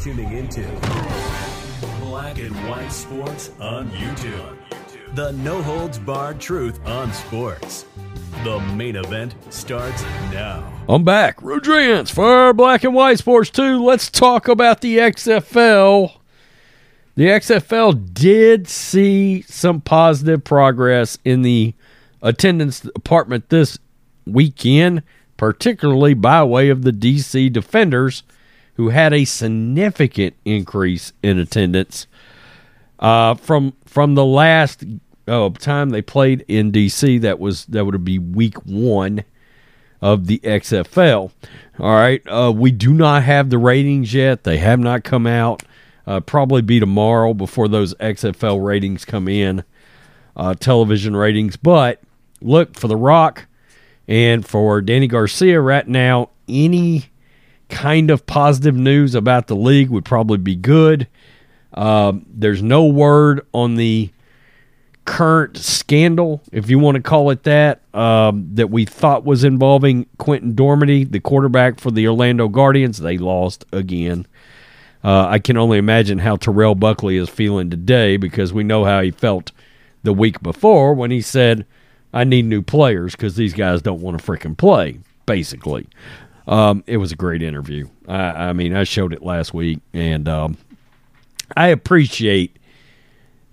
Tuning into Black and White Sports on YouTube. The no holds barred truth on sports. The main event starts now. I'm back. Rodrance for Black and White Sports 2. Let's talk about the XFL. The XFL did see some positive progress in the attendance department this weekend, particularly by way of the DC Defenders, who had a significant increase in attendance uh, from from the last oh, time they played in DC. That was that would be week one of the XFL. All right, uh, we do not have the ratings yet; they have not come out. Uh, probably be tomorrow before those XFL ratings come in, uh, television ratings. But look for The Rock and for Dany Garcia right now. Any kind of positive news about the league would probably be good. Um, there's no word on the current scandal, if you want to call it that, um, that we thought was involving Quentin Dormady, the quarterback for the Orlando Guardians. They lost again. Uh, I can only imagine how Terrell Buckley is feeling today because we know how he felt the week before when he said, I need new players because these guys don't want to freaking play, basically. Um, it was a great interview. I, I, mean, I showed it last week, and um, I appreciate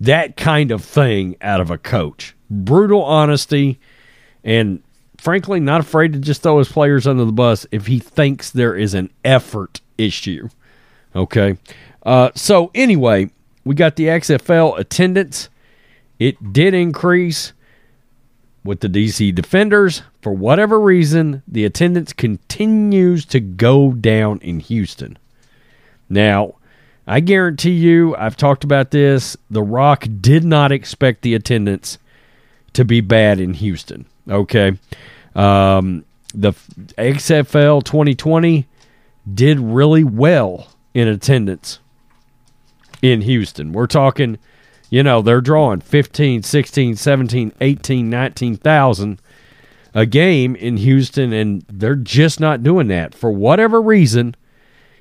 that kind of thing out of a coach. Brutal honesty, and frankly, not afraid to just throw his players under the bus if he thinks there is an effort issue. Okay. Uh, so, anyway, we got the XFL attendance. It did increase with the DC Defenders. For whatever reason, the attendance continues to go down in Houston. Now, I guarantee you, I've talked about this. The Rock did not expect the attendance to be bad in Houston. Okay. Um, the XFL 2020 did really well in attendance in Houston. We're talking, you know, they're drawing 15, 16, 17, 18, 19,000 a game in Houston, and they're just not doing that. For whatever reason,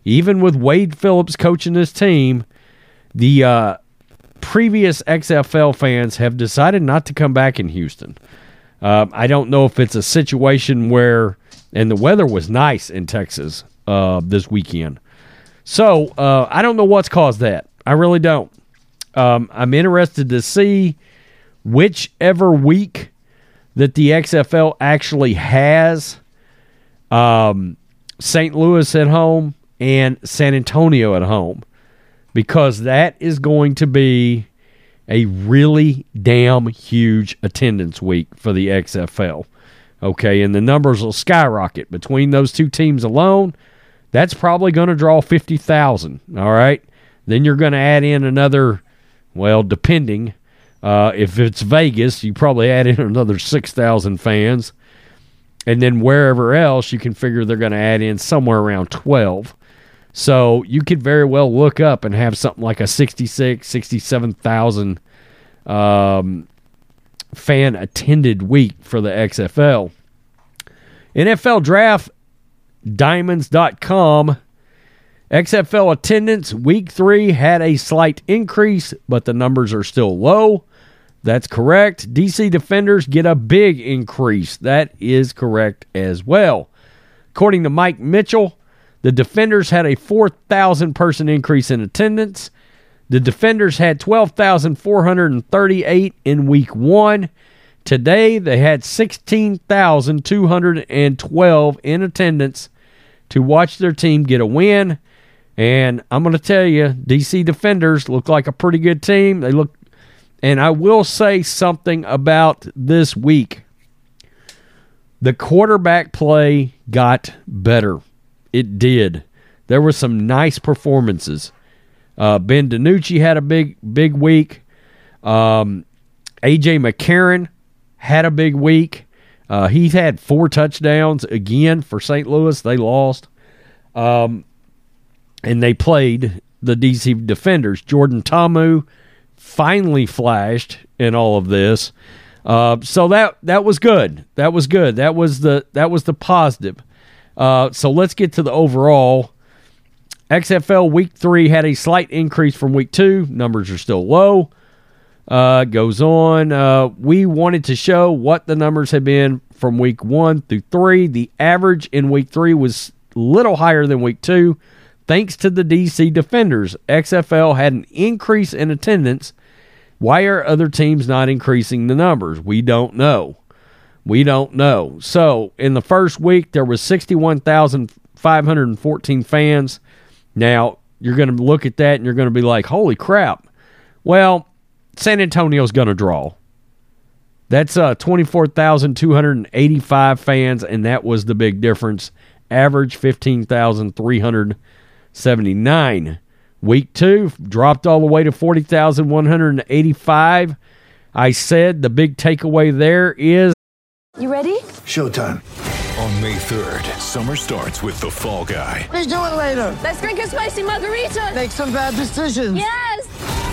even with Wade Phillips coaching this team, the uh, previous XFL fans have decided not to come back in Houston. Uh, I don't know if it's a situation where, and the weather was nice in Texas uh, this weekend. So uh, I don't know what's caused that. I really don't. Um, I'm interested to see whichever week that the XFL actually has um, St. Louis at home and San Antonio at home because that is going to be a really damn huge attendance week for the XFL. Okay, and the numbers will skyrocket between those two teams alone. That's probably going to draw 50,000, all right? Then you're going to add in another well, depending uh, if it's Vegas, you probably add in another 6,000 fans. And then wherever else, you can figure they're going to add in somewhere around 12. So you could very well look up and have something like a 66, 67,000 um, fan attended week for the XFL. NFL draft diamonds.com. XFL attendance week three had a slight increase, but the numbers are still low. That's correct. DC Defenders get a big increase. That is correct as well. According to Mike Mitchell, the Defenders had a 4,000 person increase in attendance. The Defenders had 12,438 in week one. Today, they had 16,212 in attendance to watch their team get a win. And I'm going to tell you, DC Defenders look like a pretty good team. They look, and I will say something about this week. The quarterback play got better. It did. there were some nice performances. Uh, ben DiNucci had a big big week. Um, AJ McCarron had a big week. Uh, he's had four touchdowns again for St. Louis. They lost, um, and they played the DC Defenders. Jordan Ta'amu finally flashed in all of this. Uh, so that that was good. That was good. That was the that was the positive. Uh, so let's get to the overall. XFL Week Three had a slight increase from Week Two. Numbers are still low. Uh, goes on. Uh, we wanted to show what the numbers had been from Week One through Three. The average in Week Three was little higher than Week Two, thanks to the DC Defenders. XFL had an increase in attendance why are other teams not increasing the numbers? We don't know. We don't know. So, in the first week there was 61,514 fans. Now, you're going to look at that and you're going to be like, "Holy crap." Well, San Antonio's going to draw. That's uh 24,285 fans and that was the big difference. Average 15,379. Week two dropped all the way to 40,185. I said the big takeaway there is. You ready? Showtime. On May 3rd, summer starts with The Fall Guy. Let's do it later. Let's drink a spicy margarita. Make some bad decisions. Yes.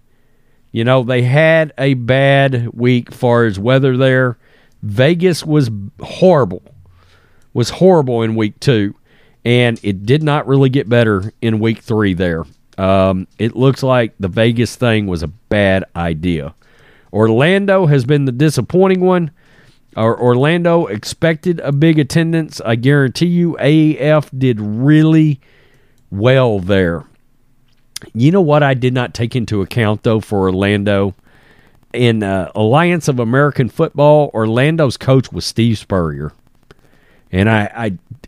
you know, they had a bad week far as weather there. Vegas was horrible. Was horrible in week two. And it did not really get better in week three there. Um, it looks like the Vegas thing was a bad idea. Orlando has been the disappointing one. Or Orlando expected a big attendance. I guarantee you, AAF did really well there. You know what I did not take into account though for Orlando in uh, Alliance of American Football, Orlando's coach was Steve Spurrier, and I,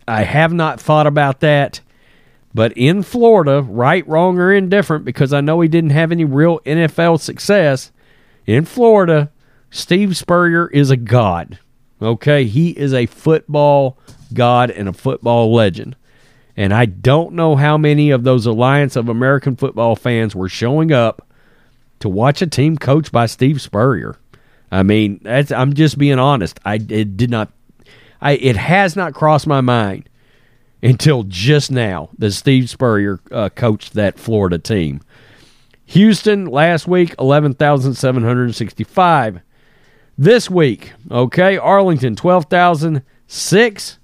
I I have not thought about that. But in Florida, right, wrong, or indifferent, because I know he didn't have any real NFL success in Florida, Steve Spurrier is a god. Okay, he is a football god and a football legend. And I don't know how many of those Alliance of American Football fans were showing up to watch a team coached by Steve Spurrier. I mean, I'm just being honest. I it did not I it has not crossed my mind until just now that Steve Spurrier uh, coached that Florida team. Houston last week 11,765. This week, okay, Arlington 12,006.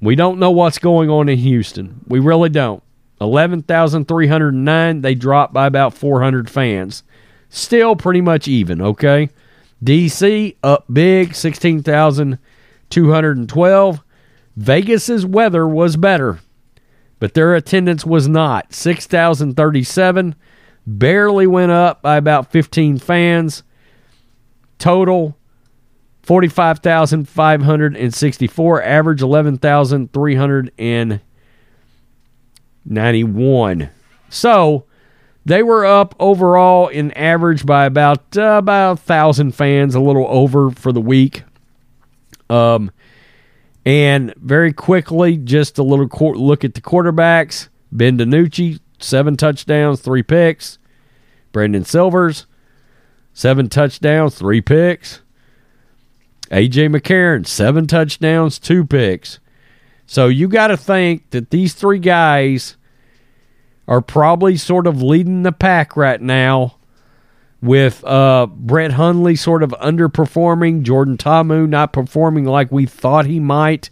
We don't know what's going on in Houston. We really don't. 11,309. They dropped by about 400 fans. Still pretty much even, okay? DC up big, 16,212. Vegas's weather was better, but their attendance was not. 6,037. Barely went up by about 15 fans. Total 45,564, average 11,391. So they were up overall in average by about uh, about a thousand fans, a little over for the week. Um, and very quickly, just a little qu- look at the quarterbacks. Ben DiNucci, seven touchdowns, three picks. Brandon Silvers, seven touchdowns, three picks. AJ McCarron, seven touchdowns, two picks. So you got to think that these three guys are probably sort of leading the pack right now with uh, Brett Hundley sort of underperforming, Jordan Ta'amu not performing like we thought he might,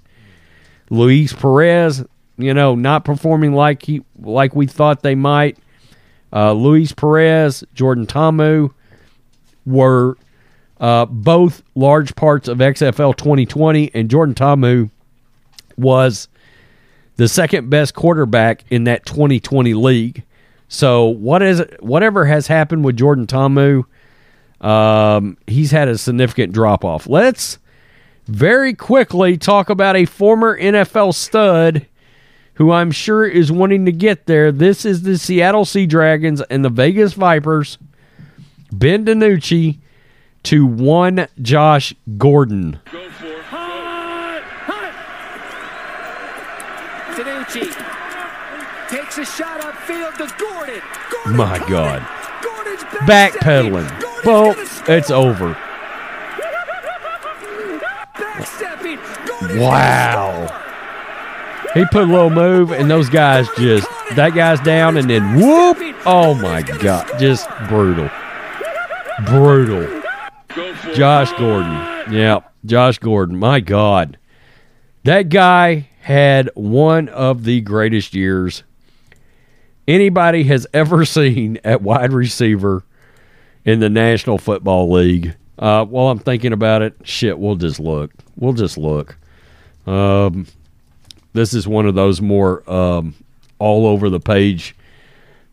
Luis Perez, you know, not performing like he like we thought they might. Uh, Luis Perez, Jordan Ta'amu were uh, both large parts of XFL 2020, and Jordan Ta'amu was the second best quarterback in that 2020 league. So what is whatever has happened with Jordan Ta'amu, um, he's had a significant drop off. Let's very quickly talk about a former NFL stud who I'm sure is wanting to get there. This is the Seattle Sea Dragons and the Vegas Vipers. Ben DiNucci to one Josh Gordon. Takes a shot upfield to Gordon. Gordon My God. Backpedaling. Well, it's over. Wow. He put a little move, and those guys just that guy's down, and then whoop! Oh my god, just brutal, brutal. Josh Gordon, yeah, Josh Gordon. My God, that guy had one of the greatest years anybody has ever seen at wide receiver in the National Football League. Uh, while I'm thinking about it, shit, we'll just look. We'll just look. Um, this is one of those more um, all over the page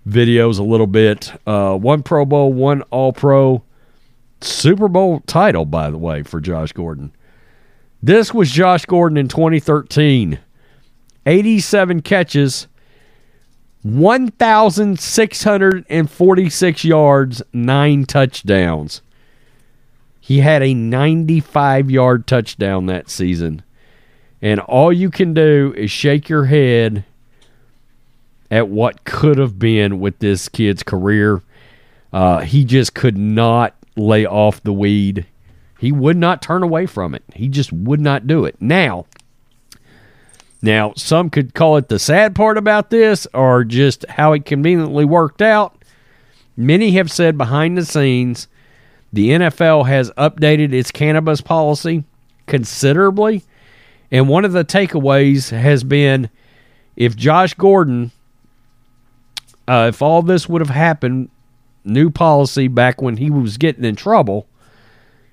videos a little bit. Uh, one Pro Bowl, one All Pro, Super Bowl title, by the way, for Josh Gordon. This was Josh Gordon in 2013. 87 catches, 1,646 yards, nine touchdowns. He had a 95 yard touchdown that season. And all you can do is shake your head at what could have been with this kid's career. Uh, he just could not lay off the weed. He would not turn away from it. He just would not do it. Now, now some could call it the sad part about this or just how it conveniently worked out. Many have said behind the scenes, the NFL has updated its cannabis policy considerably. And one of the takeaways has been if Josh Gordon, uh, if all this would have happened, new policy back when he was getting in trouble,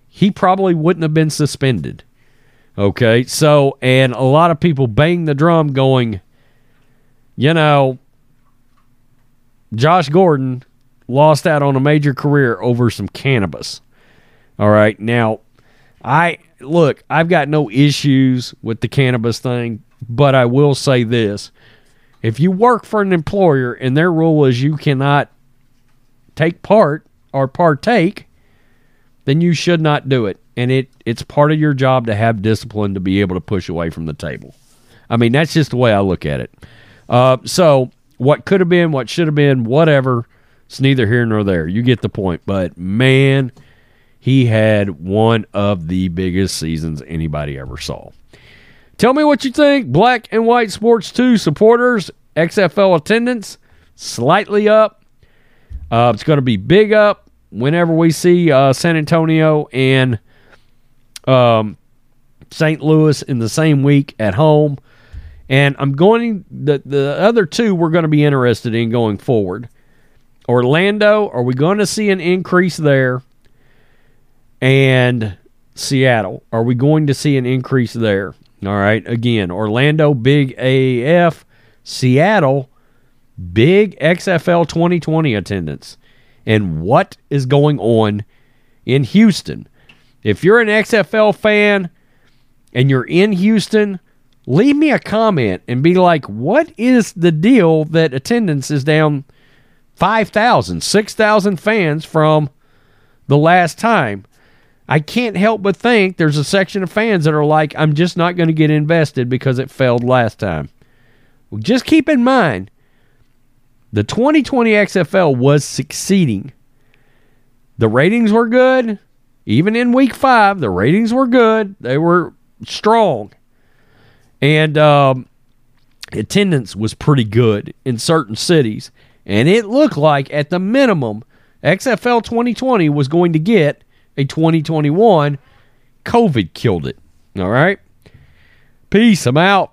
he probably wouldn't have been suspended. Okay. So, and a lot of people bang the drum going, you know, Josh Gordon lost out on a major career over some cannabis. All right. Now, I look, I've got no issues with the cannabis thing, but I will say this. If you work for an employer and their rule is you cannot take part or partake, then you should not do it. And it it's part of your job to have discipline to be able to push away from the table. I mean, that's just the way I look at it. Uh, so, what could have been, what should have been, whatever, it's neither here nor there. You get the point. But man, he had one of the biggest seasons anybody ever saw. Tell me what you think. Black and White Sports 2 supporters, XFL attendance, slightly up. Uh, it's going to be big up whenever we see uh, San Antonio and um, St. Louis in the same week at home. And I'm going, the, the other two we're going to be interested in going forward. Orlando, are we going to see an increase there? And Seattle, are we going to see an increase there? All right. Again, Orlando, big AAF. Seattle, big XFL 2020 attendance. And what is going on in Houston? If you're an XFL fan and you're in Houston, leave me a comment and be like, what is the deal that attendance is down 5,000, 6,000 fans from the last time? I can't help but think there's a section of fans that are like, I'm just not going to get invested because it failed last time. Well, just keep in mind, the 2020 XFL was succeeding. The ratings were good. Even in week five, the ratings were good. They were strong. And um, attendance was pretty good in certain cities. And it looked like, at the minimum, XFL 2020 was going to get a 2021. COVID killed it. All right. Peace. I'm out.